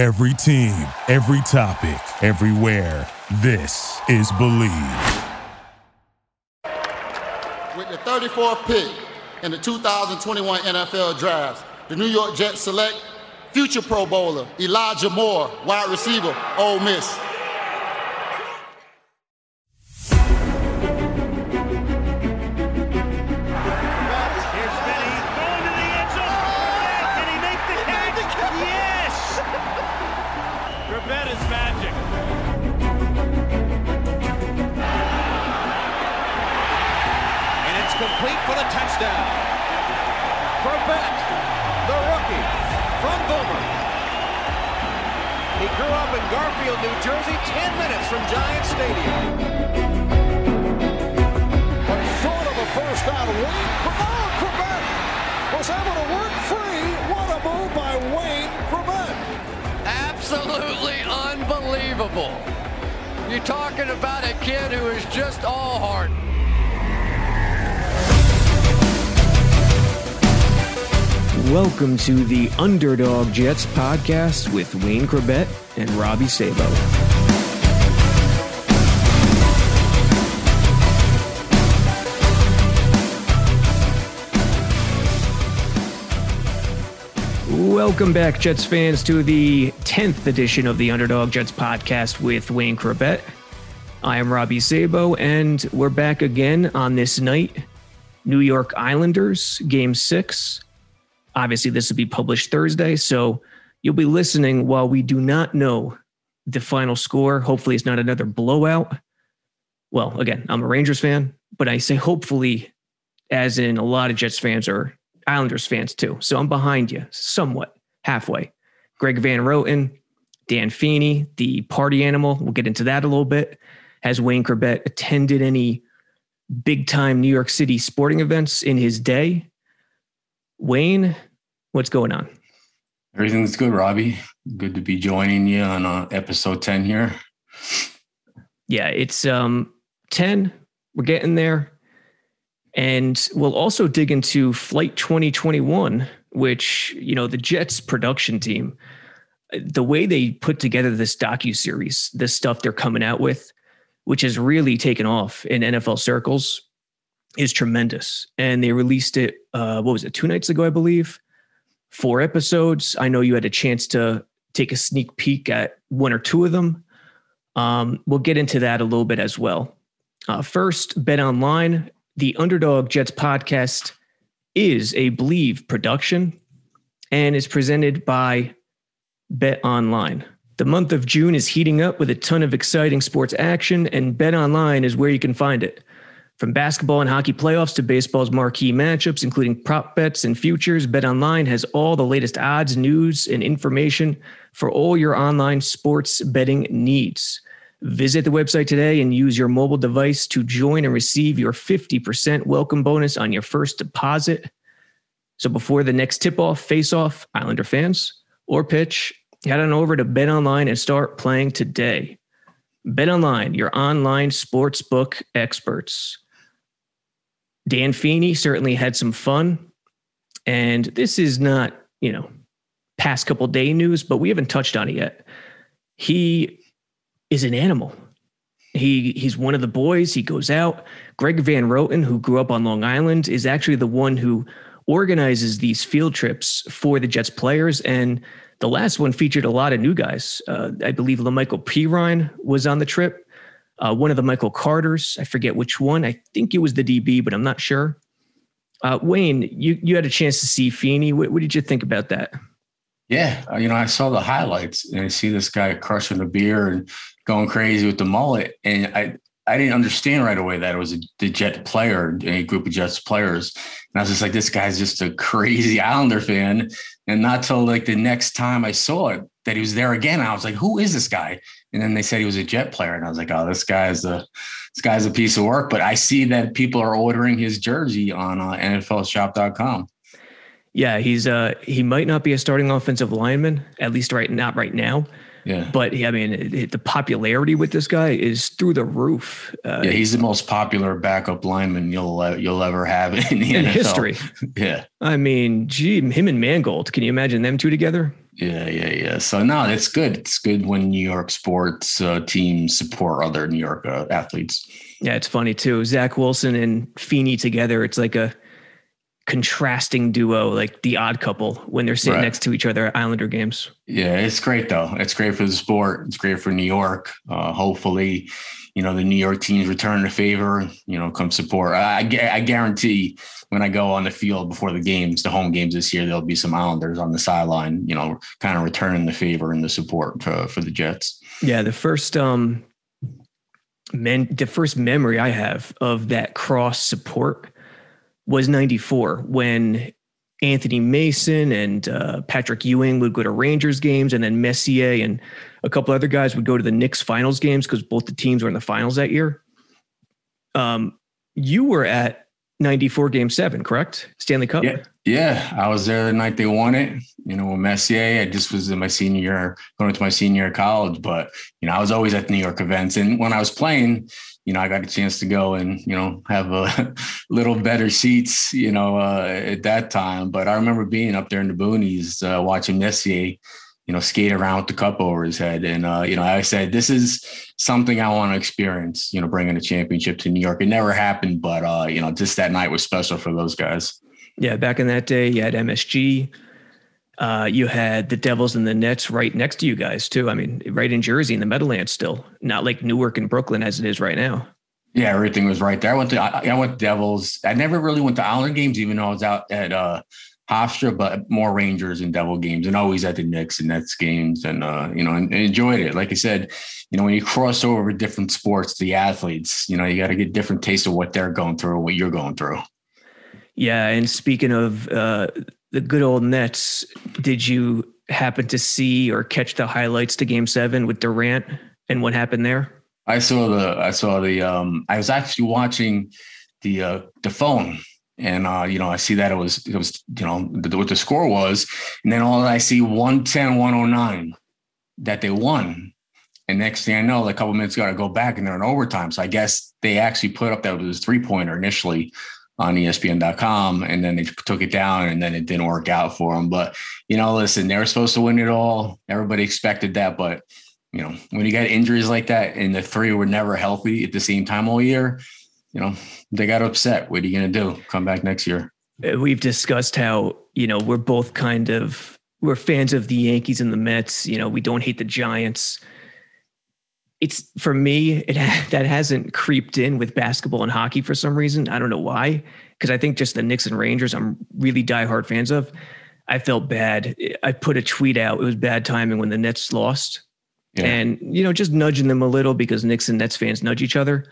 Every team, every topic, everywhere. This is Bleav. With the 34th pick in the 2021 NFL Draft, the New York Jets select future Pro Bowler Elijah Moore, wide receiver, Ole Miss. Garfield, New Jersey, 10 minutes from Giant Stadium. But short of a first down, Wayne Chrebet was able to work free. What a move by Wayne Chrebet. Absolutely unbelievable. You're talking about a kid who is just all heart. Welcome to the Underdog Jets podcast with Wayne Chrebet and Robby Sabo. Welcome back, Jets fans, to the 10th edition of the Underdog Jets podcast with Wayne Chrebet. I am Robby Sabo, and we're back again on this night. New York Islanders, game six. Obviously, this will be published Thursday, so you'll be listening while we do not know the final score. Hopefully, it's not another blowout. Well, again, I'm a Rangers fan, but I say hopefully, as in a lot of Jets fans are Islanders fans too. So I'm behind you somewhat, halfway. Greg Van Roten, Dan Feeney, the party animal. We'll get into that a little bit. Has Wayne Chrebet attended any big time New York City sporting events in his day? Wayne, what's going on? Everything's good, Robby. Good to be joining you on uh, episode 10 here. Yeah, it's um 10. We're getting there. And we'll also dig into Flight 2021, which, you know, the Jets production team, the way they put together this docu series, this stuff they're coming out with, which has really taken off in NFL circles, is tremendous. And they released it, uh, what was it, two nights ago, I believe? Four episodes. I know you had a chance to take a sneak peek at one or two of them. Um, we'll get into that a little bit as well. Uh, first, Bet Online, the Underdog Jets podcast is a Bleav production and is presented by Bet Online. The month of June is heating up with a ton of exciting sports action, and Bet Online is where you can find it. From basketball and hockey playoffs to baseball's marquee matchups, including prop bets and futures, Bet Online has all the latest odds, news, and information for all your online sports betting needs. Visit the website today and use your mobile device to join and receive your 50% welcome bonus on your first deposit. So before the next tip off, face off, Islander fans, or pitch, head on over to Bet Online and start playing today. Bet Online, your online sports book experts. Dan Feeney certainly had some fun. And this is not, you know, past couple day news, but we haven't touched on it yet. He is an animal. He he's one of the boys. He goes out. Greg Van Roten, who grew up on Long Island, is actually the one who organizes these field trips for the Jets players. And the last one featured a lot of new guys. Uh, I believe La'Mical Perine was on the trip. Uh, one of the Michael Carters, I forget which one. I think it was the DB, but I'm not sure. Uh, Wayne, you you had a chance to see Feeney. What, what did you think about that? Yeah, uh, you know, I saw the highlights and I see this guy crushing the beer and going crazy with the mullet, and I I didn't understand right away that it was a, the Jet player, a group of Jets players, and I was just like, this guy's just a crazy Islander fan, and not till like the next time I saw it that he was there again, I was like, who is this guy? And then they said he was a Jet player, and I was like, oh, this guy's a this guy's a piece of work. But I see that people are ordering his jersey on uh, NFLShop.com. Yeah, he's uh he might not be a starting offensive lineman at least right not right now. Yeah, but I mean it, it, the popularity with this guy is through the roof. Uh, yeah, he's the most popular backup lineman you'll uh, you'll ever have in the in NFL. history. yeah, I mean, gee, him and Mangold. Can you imagine them two together? Yeah, yeah, yeah. So no, it's good. It's good when New York sports uh, teams support other New York uh, athletes. Yeah, it's funny too. Zach Wilson and Feeney together. It's like a contrasting duo, like the odd couple when they're sitting right. next to each other at Islander games. Yeah, it's great though. It's great for the sport. It's great for New York. Uh, hopefully, you know the New York teams return the favor. You know, come support. I, I guarantee when I go on the field before the games, the home games this year, there'll be some Islanders on the sideline. You know, kind of returning the favor and the support for, for the Jets. Yeah, the first um, men, the first memory I have of that cross support was 94 when Anthony Mason and uh, Patrick Ewing would go to Rangers games, and then Messier and a couple other guys would go to the Knicks finals games because both the teams were in the finals that year. Um, you were at 94 game seven, correct? Stanley Cup? Yeah. Yeah. I was there the night they won it. You know, with Messier, I just was in my senior year, going into my senior year of college. But, you know, I was always at New York events. And when I was playing, you know, I got a chance to go and, you know, have a little better seats, you know, uh, at that time. But I remember being up there in the boonies, uh, watching Messier, you know, skate around with the cup over his head. And, uh, you know, I said, this is something I want to experience, you know, bringing a championship to New York. It never happened, but, uh, you know, just that night was special for those guys. Yeah. Back in that day, you had MSG. Uh, you had the Devils and the Nets right next to you guys too. I mean, right in Jersey in the Meadowlands still, not like Newark and Brooklyn as it is right now. Yeah, everything was right there. I went to I, I went to Devils. I never really went to Island games, even though I was out at uh, Hofstra, but more Rangers and Devil games, and always at the Knicks and Nets games, and uh, you know, and, and enjoyed it. Like I said, you know, when you cross over different sports, the athletes, you know, you got to get different taste of what they're going through, what you're going through. Yeah, and speaking of uh, the good old Nets, did you happen to see or catch the highlights to Game Seven with Durant and what happened there? I saw the I saw the um I was actually watching the uh the phone and uh you know I see that it was it was you know the, what the score was and then all I see 110 109 that they won and next thing I know a couple minutes got to go back and they're in overtime so I guess they actually put up that was three pointer initially on ESPN.com, and then they took it down, and then it didn't work out for them. But you know, listen, they were supposed to win it all. Everybody expected that, but you know, when you got injuries like that, and the three were never healthy at the same time all year, you know, they got upset. What are you going to do? Come back next year? Uh, we've discussed how you know we're both kind of we're fans of the Yankees and the Mets. You know, we don't hate the Giants it's for me it that hasn't creeped in with basketball and hockey for some reason. I don't know why, because I think just the Knicks and Rangers I'm really diehard fans of. I felt bad. I put a tweet out. It was bad timing when the Nets lost, yeah. and you know just nudging them a little because Knicks and Nets fans nudge each other,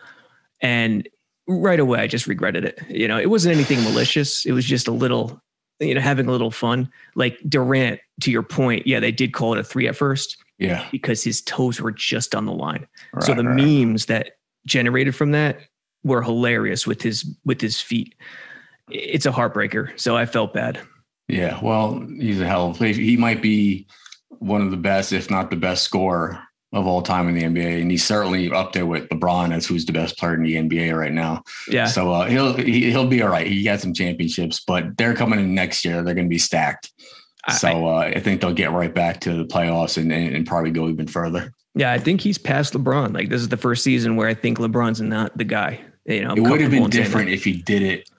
and right away I just regretted it. You know, it wasn't anything malicious. It was just a little, you know, having a little fun. Like Durant, to your point, yeah, they did call it a three at first yeah. Because his toes were just on the line. Right, so the right. memes that generated from that were hilarious with his with his feet. It's a heartbreaker. So I felt bad. Yeah. Well, he's a hell of a player. He might be one of the best, if not the best scorer of all time in the NBA, and he's certainly up there with LeBron as who's the best player in the NBA right now. Yeah. So uh, he'll he, will be all right. He got some championships, but they're coming in next year. They're going to be stacked. So uh, I think they'll get right back to the playoffs and, and, and probably go even further. Yeah, I think he's past LeBron. Like this is the first season where I think LeBron's not the guy. You know, it would have been different if he did it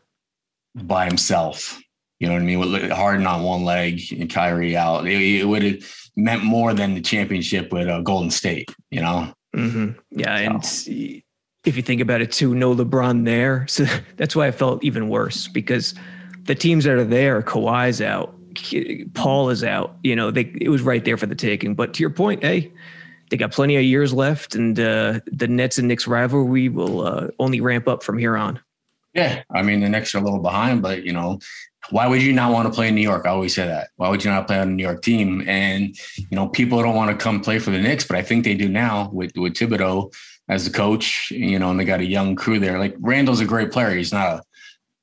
by himself. You know what I mean? With Harden on one leg and Kyrie out, it, it would have meant more than the championship with uh, Golden State. You know? Mm-hmm. Yeah, so. and if you think about it too, no LeBron there, so that's why I felt even worse because the teams that are there, Kawhi's out, Paul is out. You know, they it was right there for the taking. But to your point, hey, they got plenty of years left, and uh, the Nets and Knicks rivalry will uh, only ramp up from here on. Yeah, I mean the Knicks are a little behind, but you know, why would you not want to play in New York? I always say that. Why would you not play on a New York team? And you know, people don't want to come play for the Knicks, but I think they do now with with Thibodeau as the coach. You know, and they got a young crew there. Like Randle's a great player. He's not a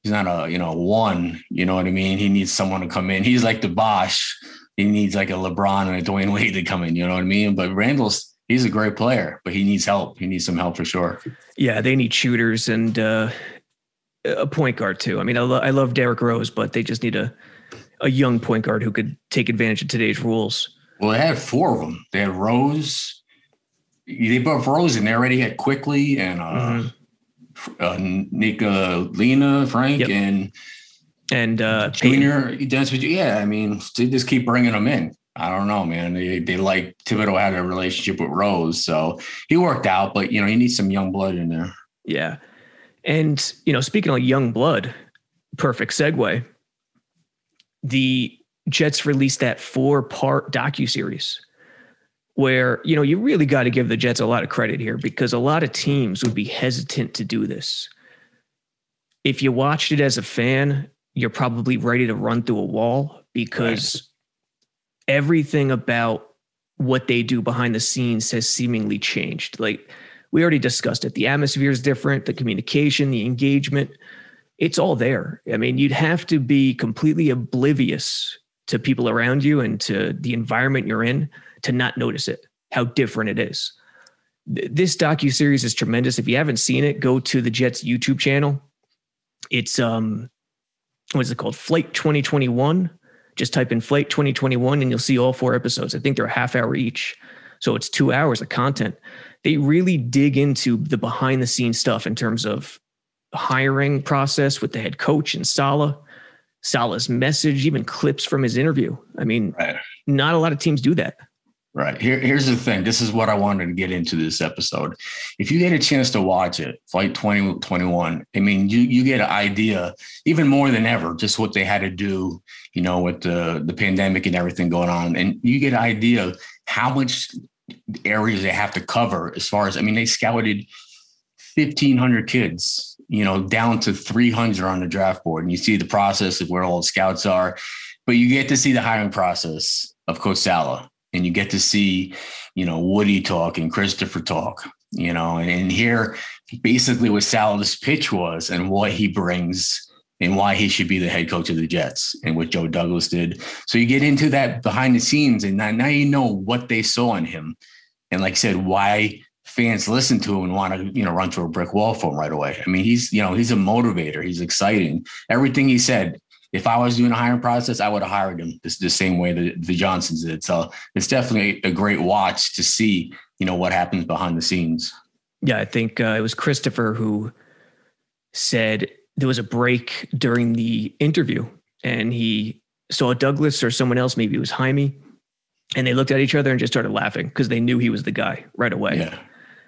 he's not a you know one. You know what I mean? He needs someone to come in. He's like the Bosh. He needs like a LeBron and a Dwyane Wade to come in. You know what I mean? But Randle's he's a great player, but he needs help. He needs some help for sure. Yeah, they need shooters and uh, a point guard too. I mean, I, lo- I love Derrick Rose, but they just need a a young point guard who could take advantage of today's rules. Well, they had four of them. They had Rose. They brought Rose, and they already had Quickley and uh, mm-hmm. uh Ntilikina, Frank, yep. and and uh, Junior. Yeah, I mean, they just keep bringing them in. I don't know, man. They they like Thibodeau had a relationship with Rose, so he worked out. But you know, you need some young blood in there. Yeah, and you know, speaking of young blood, perfect segue. The Jets released that four part docu series where you know you really got to give the Jets a lot of credit here because a lot of teams would be hesitant to do this. If you watched it as a fan, you're probably ready to run through a wall because right. everything about what they do behind the scenes has seemingly changed. Like we already discussed it, the atmosphere is different, the communication, the engagement, it's all there. I mean, you'd have to be completely oblivious to people around you and to the environment you're in to not notice it, how different it is. This docu series is tremendous. If you haven't seen it, go to the Jets YouTube channel. It's um, what is it called? Flight 2021. Just type in Flight 2021 and you'll see all four episodes. I think they're a half hour each, so it's two hours of content. They really dig into the behind the scenes stuff in terms of hiring process with the head coach and Saleh Saleh's message, even clips from his interview. I mean, right. not a lot of teams do that. Right. Here, here's the thing. This is what I wanted to get into this episode. If you get a chance to watch it, Flight 2021, I mean, you you get an idea, even more than ever, just what they had to do, you know, with the, the pandemic and everything going on. And you get an idea how much areas they have to cover as far as I mean, they scouted 1,500 kids you know, down to 300 on the draft board. And you see the process of where all the scouts are, but you get to see the hiring process of Coach Saleh and you get to see, you know, Woody talk and Christopher talk, you know, and, and basically what Saleh's pitch was and what he brings and why he should be the head coach of the Jets and what Joe Douglas did. So you get into that behind the scenes and now, now you know what they saw in him. And like I said, why fans listen to him and want to, you know, run through a brick wall for him right away. I mean, he's, you know, he's a motivator. He's exciting. Everything he said, if I was doing a hiring process, I would have hired him this, the same way that the Johnsons did. So it's definitely a great watch to see, you know, what happens behind the scenes. Yeah, I think uh, it was Christopher who said there was a break during the interview and he saw Douglas or someone else, maybe it was Jaime, and they looked at each other and just started laughing because they knew he was the guy right away. Yeah.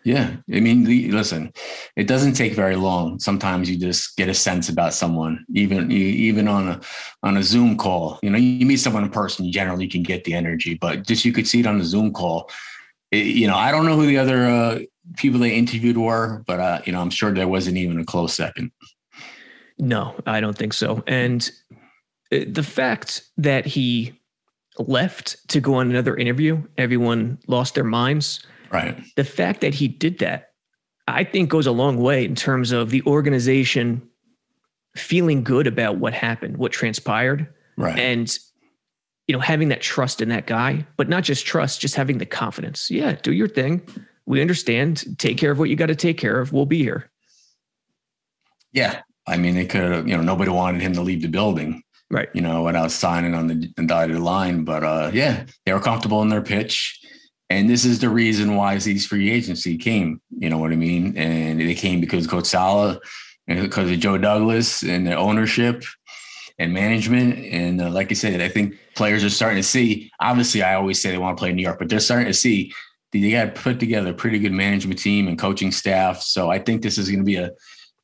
Yeah, I mean, listen, it doesn't take very long. Sometimes you just get a sense about someone, even even on a on a Zoom call. You know, you meet someone in person, you generally can get the energy, but just you could see it on the Zoom call. It, you know, I don't know who the other uh, people they interviewed were, but uh, you know, I'm sure there wasn't even a close second. No, I don't think so. And uh, the fact that he left to go on another interview, everyone lost their minds Right. The fact that he did that, I think, goes a long way in terms of the organization feeling good about what happened, what transpired. Right. And, you know, having that trust in that guy, but not just trust, just having the confidence. Yeah, do your thing. We understand. Take care of what you got to take care of. We'll be here. Yeah. I mean, they could have, you know, nobody wanted him to leave the building. Right. You know, without signing on the, the dotted line. But uh, yeah, they were comfortable in their pitch. And this is the reason why these free agency came. You know what I mean? And they came because Coach Saleh and because of Joe Douglas and the ownership and management. And uh, like I said, I think players are starting to see. Obviously, I always say they want to play in New York, but they're starting to see they got to put together a pretty good management team and coaching staff. So I think this is going to be a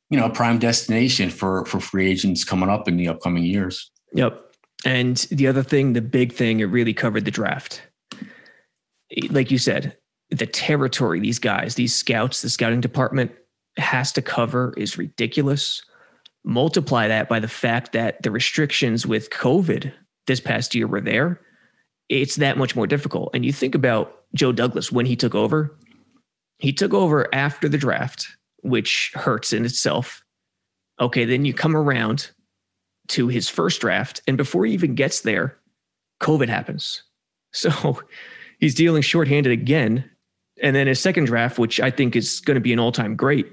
you know a prime destination for for free agents coming up in the upcoming years. Yep. And the other thing, the big thing, it really covered the draft like you said, the territory these guys, these scouts, the scouting department has to cover is ridiculous. Multiply that by the fact that the restrictions with COVID this past year were there. It's that much more difficult. And you think about Joe Douglas when he took over, he took over after the draft, which hurts in itself. Okay, then you come around to his first draft, and before he even gets there, COVID happens. So he's dealing shorthanded again. And then his second draft, which I think is going to be an all time great,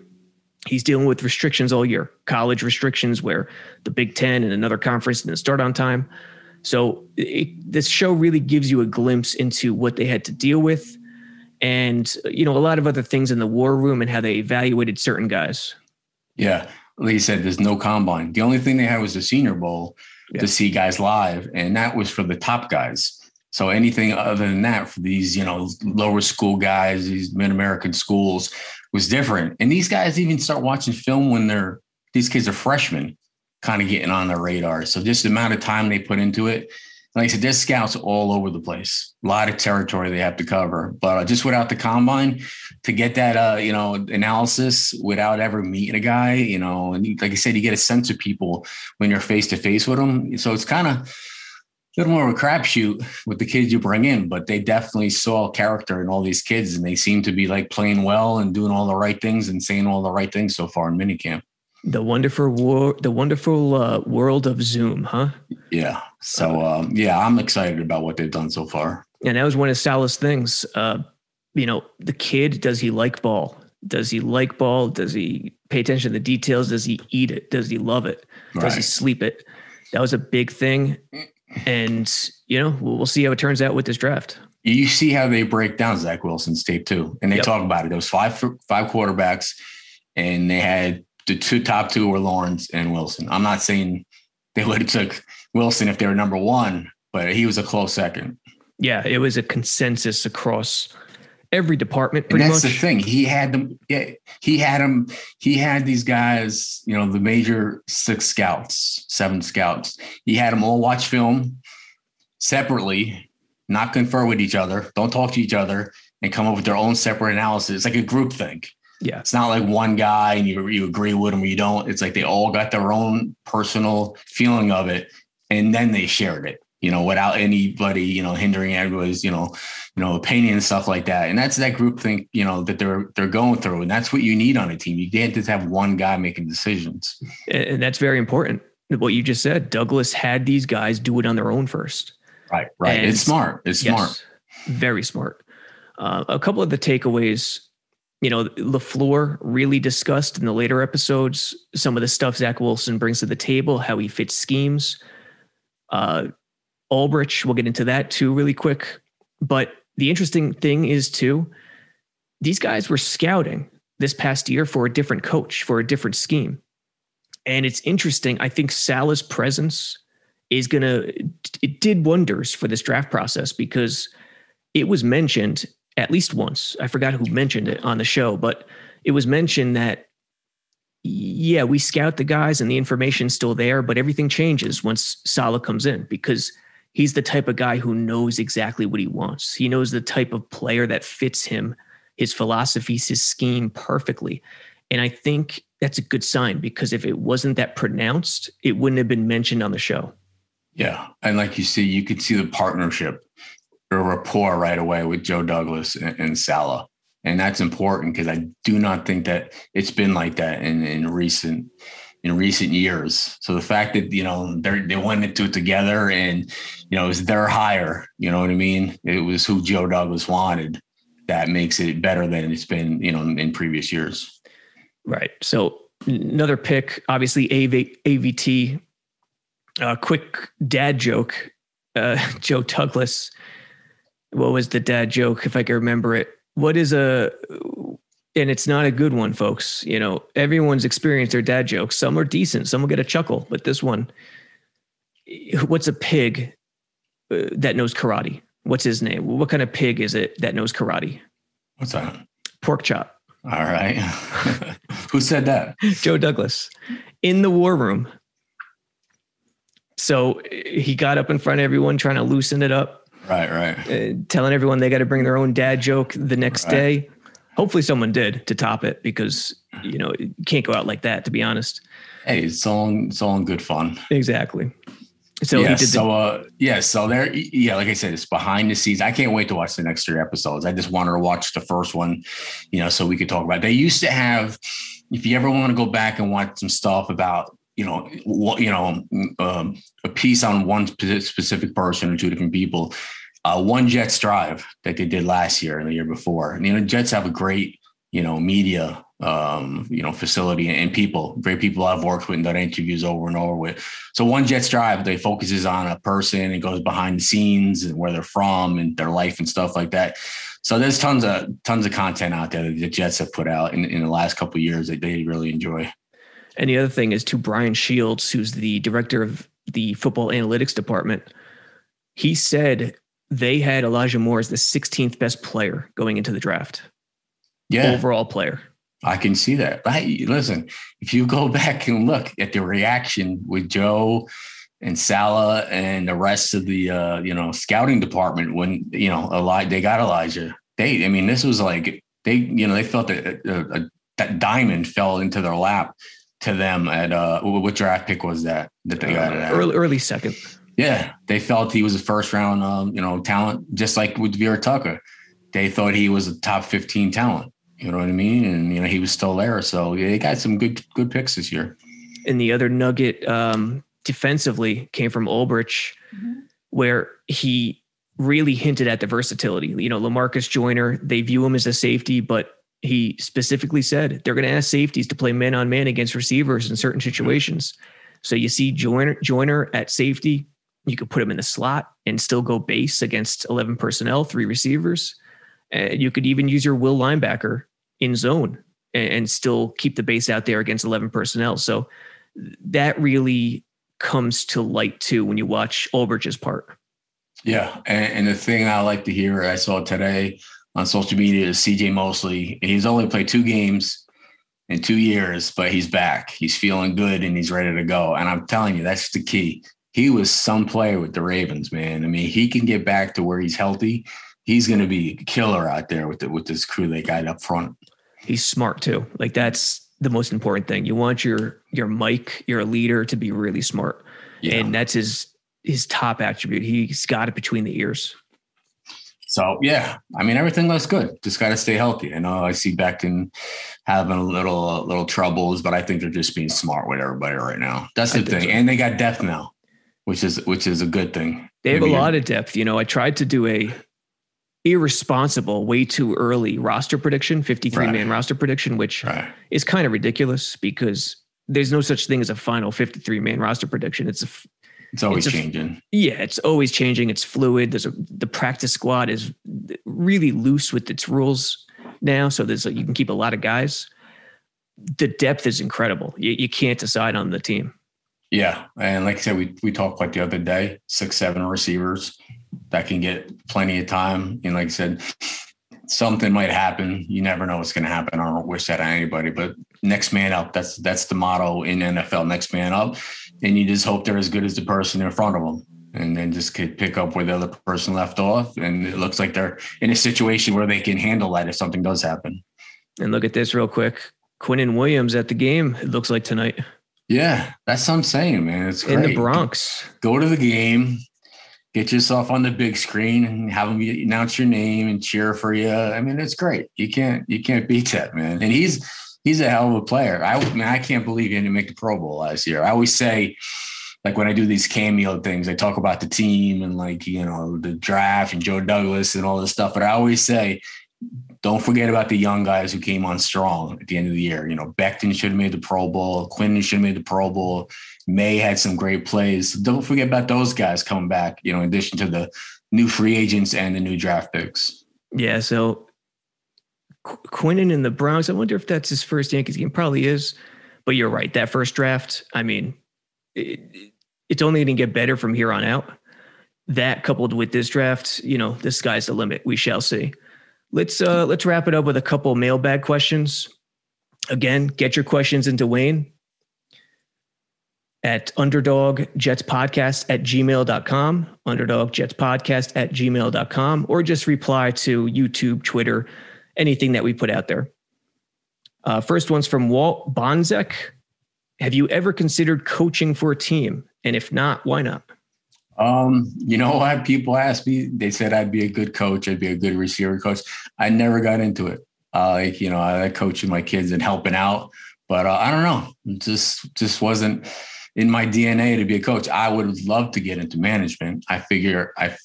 he's dealing with restrictions all year college restrictions where the Big Ten and another conference didn't start on time. So it, this show really gives you a glimpse into what they had to deal with, and you know a lot of other things in the war room and how they evaluated certain guys. Yeah, like you said, there's no combine. The only thing they had was the Senior Bowl yeah. to see guys live, and that was for the top guys. So anything other than that for these, you know, lower school guys, these mid American schools was different. And these guys even start watching film when they're these kids are freshmen, kind of getting on their radar. So just the amount of time they put into it. Like I said, there's scouts all over the place. A lot of territory they have to cover. But uh, just without the combine, to get that uh, you know analysis without ever meeting a guy, you know, and like I said, you get a sense of people when you're face to face with them. So it's kind of a little more of a crapshoot with the kids you bring in, but they definitely saw character in all these kids, and they seem to be like playing well and doing all the right things and saying all the right things so far in minicamp. The wonderful war, the wonderful uh, world of Zoom, huh? Yeah. So um, yeah, I'm excited about what they've done so far. And that was one of Saleh's things. Uh, you know, the kid, does he like ball? Does he like ball? Does he pay attention to the details? Does he eat it? Does he love it? Does right. he sleep it? That was a big thing and you know we'll, we'll, see how it turns out with this draft. You see how they break down Zach Wilson's tape too, and they yep. talk about it. There was five five quarterbacks, and they had the two top two were Lawrence and Wilson. I'm not saying they would have took Wilson if they were number one, but he was a close second. Yeah, it was a consensus across every department. and that's much. the thing. He had them. Yeah, he had them. He had these guys. You know, the major six scouts, seven scouts. He had them all watch film separately, not confer with each other, don't talk to each other, and come up with their own separate analysis. It's like a group thing. Yeah, it's not like one guy and you you agree with him or you don't. It's like they all got their own personal feeling of it, and then they shared it you know, without anybody, you know, hindering everybody's, you know, you know, opinion and stuff like that. And that's that group think, you know, that they're they're going through. And that's what you need on a team. You can't just have one guy making decisions. And that's very important. What you just said, Douglas had these guys do it on their own first. Right, right. And it's smart. It's yes, smart. Very smart. Uh, a couple of the takeaways, you know, LaFleur really discussed in the later episodes some of the stuff Zach Wilson brings to the table, how he fits schemes. Uh, Ulbrich, we'll get into that too really quick. But the interesting thing is too, these guys were scouting this past year for a different coach, for a different scheme. And it's interesting. I think Saleh's presence is going to, it did wonders for this draft process because it was mentioned at least once. I forgot who mentioned it on the show, but it was mentioned that, yeah, we scout the guys and the information's still there, but everything changes once Saleh comes in because he's the type of guy who knows exactly what he wants. He knows the type of player that fits him, his philosophies, his scheme perfectly. And I think that's a good sign because if it wasn't that pronounced, it wouldn't have been mentioned on the show. Yeah. And like you see, you could see the partnership or rapport right away with Joe Douglas and, and Saleh. And that's important because I do not think that it's been like that in, in recent in recent years. So the fact that you know they they went into it together and you know it was their hire, you know what I mean? It was who Joe Douglas wanted. That makes it better than it's been, you know, in previous years. Right. So another pick, obviously AV, AVT. A quick dad joke. Uh, Joe Douglas. What was the dad joke? If I can remember it. What is a and it's not a good one, folks. You know, everyone's experienced their dad jokes. Some are decent, some will get a chuckle, but this one, what's a pig uh, that knows karate? What's his name? What kind of pig is it that knows karate? What's that? Pork chop. All right. Who said that? Joe Douglas in the war room. So he got up in front of everyone trying to loosen it up. Right, right. Uh, telling everyone they got to bring their own dad joke the next right. day. Hopefully, someone did to top it because you know you can't go out like that. To be honest. Hey, it's all it's all in good fun. Exactly. So yeah, the- so uh, yeah, so there, yeah, like I said, it's behind the scenes. I can't wait to watch the next three episodes. I just wanted to watch the first one, you know, so we could talk about. It. They used to have, if you ever want to go back and watch some stuff about, you know, you know, um, a piece on one specific person or two different people uh, one Jets drive that they did last year and the year before. And, you know, Jets have a great you know, media, um, you know, facility and people, great people I've worked with and done interviews over and over with. So one Jets Drive, they focuses on a person and goes behind the scenes and where they're from and their life and stuff like that. So there's tons of tons of content out there that the Jets have put out in, in the last couple years that they really enjoy. And the other thing is to Brian Shields, who's the director of the football analytics department. He said they had Elijah Moore as the 16th best player going into the draft. Yeah. Overall player. I can see that. I, listen, if you go back and look at the reaction with Joe and Saleh and the rest of the uh, you know scouting department when you know Elijah they got Elijah. They, I mean, this was like they, you know, they felt that a, a, that diamond fell into their lap to them at uh, what draft pick was that that they got it at? Early, early second. Yeah, they felt he was a first round, um, you know, talent, just like with Vera-Tucker. They thought he was a top fifteen talent. You know what I mean? And you know he was still there, so yeah, they got some good good picks this year. And the other nugget um, defensively came from Ulbrich, mm-hmm. where he really hinted at the versatility. You know, Lamarcus Joyner, they view him as a safety, but he specifically said they're going to ask safeties to play man on man against receivers in certain mm-hmm. situations. So you see Joyner, Joyner at safety, you could put him in the slot and still go base against 11 personnel, three receivers. And you could even use your will linebacker in zone and, and still keep the base out there against 11 personnel. So that really comes to light too when you watch Ulbrich's part. Yeah. And, and the thing I like to hear, I saw today on social media is CJ Mosley. He's only played two games in two years, but he's back. He's feeling good and he's ready to go. And I'm telling you, that's the key. He was some player with the Ravens, man. I mean, he can get back to where he's healthy. He's going to be a killer out there with the, with this crew they got up front. He's smart too. Like that's the most important thing. You want your your Mike, your leader, to be really smart, yeah. and that's his his top attribute. He's got it between the ears. So yeah, I mean everything looks good. Just got to stay healthy. I know I see Becton having a little little troubles, but I think they're just being smart with everybody right now. That's the thing, so. and they got depth now, which is which is a good thing. They have Maybe a lot of depth. You know, I tried to do a irresponsible, way too early roster prediction, 53 right. man roster prediction, which right. is kind of ridiculous because there's no such thing as a final 53 man roster prediction. It's a it's always it's a, changing. Yeah, it's always changing. It's fluid. There's a the practice squad is really loose with its rules now, so there's you can keep a lot of guys. The depth is incredible. You, you can't decide on the team. Yeah, and like I said, we we talked like the other day, six seven receivers that can get plenty of time. And like I said, something might happen. You never know what's going to happen. I don't wish that on anybody, but next man up. That's that's the motto in NFL. Next man up and you just hope they're as good as the person in front of them and then just could pick up where the other person left off. And it looks like they're in a situation where they can handle that if something does happen. And look at this real quick. Quinnen Williams at the game, it looks like tonight. Yeah, that's what I'm saying, man. It's great. In the Bronx. Go to the game, get yourself on the big screen and have them announce your name and cheer for you. I mean, it's great. You can't you can't beat that, man. And he's he's a hell of a player. I, mean, I can't believe he didn't make the Pro Bowl last year. I always say, like when I do these cameo things, I talk about the team and like you know the draft and Joe Douglas and all this stuff. But I always say, don't forget about the young guys who came on strong at the end of the year. You know, Becton should have made the Pro Bowl. Quinton should have made the Pro Bowl. May had some great plays. Don't forget about those guys coming back. You know, in addition to the new free agents and the new draft picks. Yeah. So Quinnen in the Browns. I wonder if that's his first Yankees game. Probably is. But you're right. That first draft, I mean, it, it's only going to get better from here on out. That coupled with this draft, you know, the sky's the limit. We shall see. Let's uh let's wrap it up with a couple mailbag questions. Again, get your questions into Wayne at underdogjetspodcast jets podcast at gmail.com underdogjetspodcast jets podcast at gmail.com or just reply to youtube twitter anything that we put out there. Uh, first one's from Walt Bonzek. Have you ever considered coaching for a team? And if not, why not? Um, you know what? People ask me, they said I'd be a good coach, I'd be a good receiver coach. I never got into it. Uh, like, you know, I like coaching my kids and helping out, but uh, I don't know. Just just wasn't in my DNA to be a coach. I would love to get into management. I figure I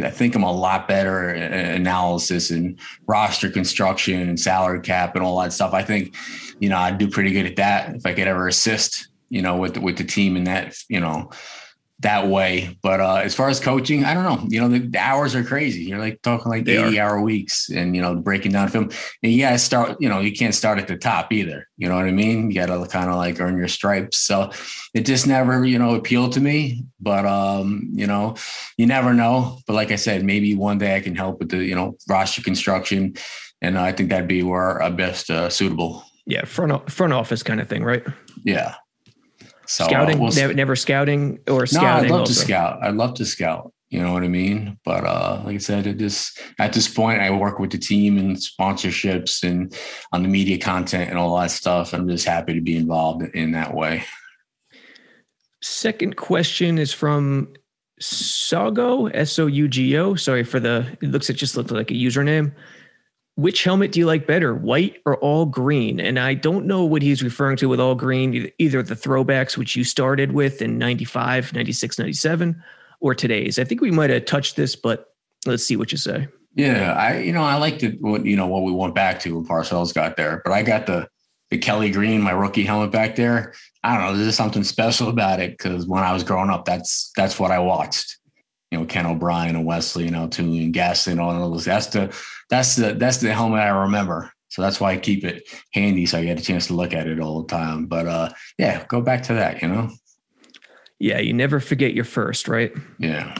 I think I'm a lot better at analysis and roster construction and salary cap and all that stuff. I think, you know, I'd do pretty good at that if I could ever assist, you know, with with the team in that, you know, that way. But uh, as far as coaching, I don't know. You know, the, the hours are crazy. You're like talking like they 80 are. hour weeks and, you know, breaking down film. And to start, you know, you can't start at the top either. You know what I mean? You got to kind of like earn your stripes. So it just never, you know, appealed to me. But, um, you know, you never know. But like I said, maybe one day I can help with the, you know, roster construction. And I think that'd be where I'm best uh, suitable. Yeah. Front, front office kind of thing, right? Yeah. So, scouting, we'll never, never, scouting or scouting. No, I'd love also. to scout. I'd love to scout. You know what I mean? But uh, like I said, at this at this point, I work with the team and sponsorships and on the media content and all that stuff. I'm just happy to be involved in that way. Second question is from Sougo S O U G O. Sorry for the. It looks. It just looked like a username which helmet do you like better, white or all green? And I don't know what he's referring to with all green, either the throwbacks, which you started with in 95, 96, 97, or today's. I think we might have touched this, but let's see what you say. Yeah, I, you know, I liked it, what, you know, what we went back to when Parcells got there, but I got the, the Kelly Green, my rookie helmet back there. I don't know. There's something special about it because when I was growing up, that's that's what I watched you know, Ken O'Brien and Wesley and Al Toon and Gaston and all those. That's the that's the that's the helmet I remember. So that's why I keep it handy so I get a chance to look at it all the time. But uh yeah, go back to that, you know. Yeah, you never forget your first, right? Yeah.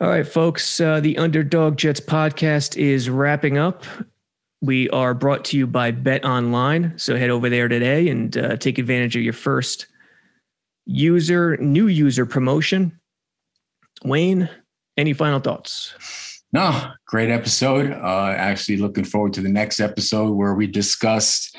All right, folks. Uh, the Underdog Jets podcast is wrapping up. We are brought to you by Bet Online. So head over there today and uh, take advantage of your first user, new user promotion. Wayne, any final thoughts? No, great episode. Uh, actually, looking forward to the next episode where we discuss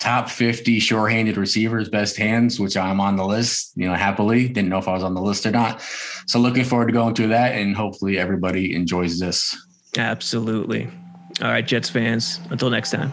top 50 sure-handed receivers, best hands, which I'm on the list, you know, happily. Didn't know if I was on the list or not. So looking forward to going through that and hopefully everybody enjoys this. Absolutely. All right, Jets fans, until next time.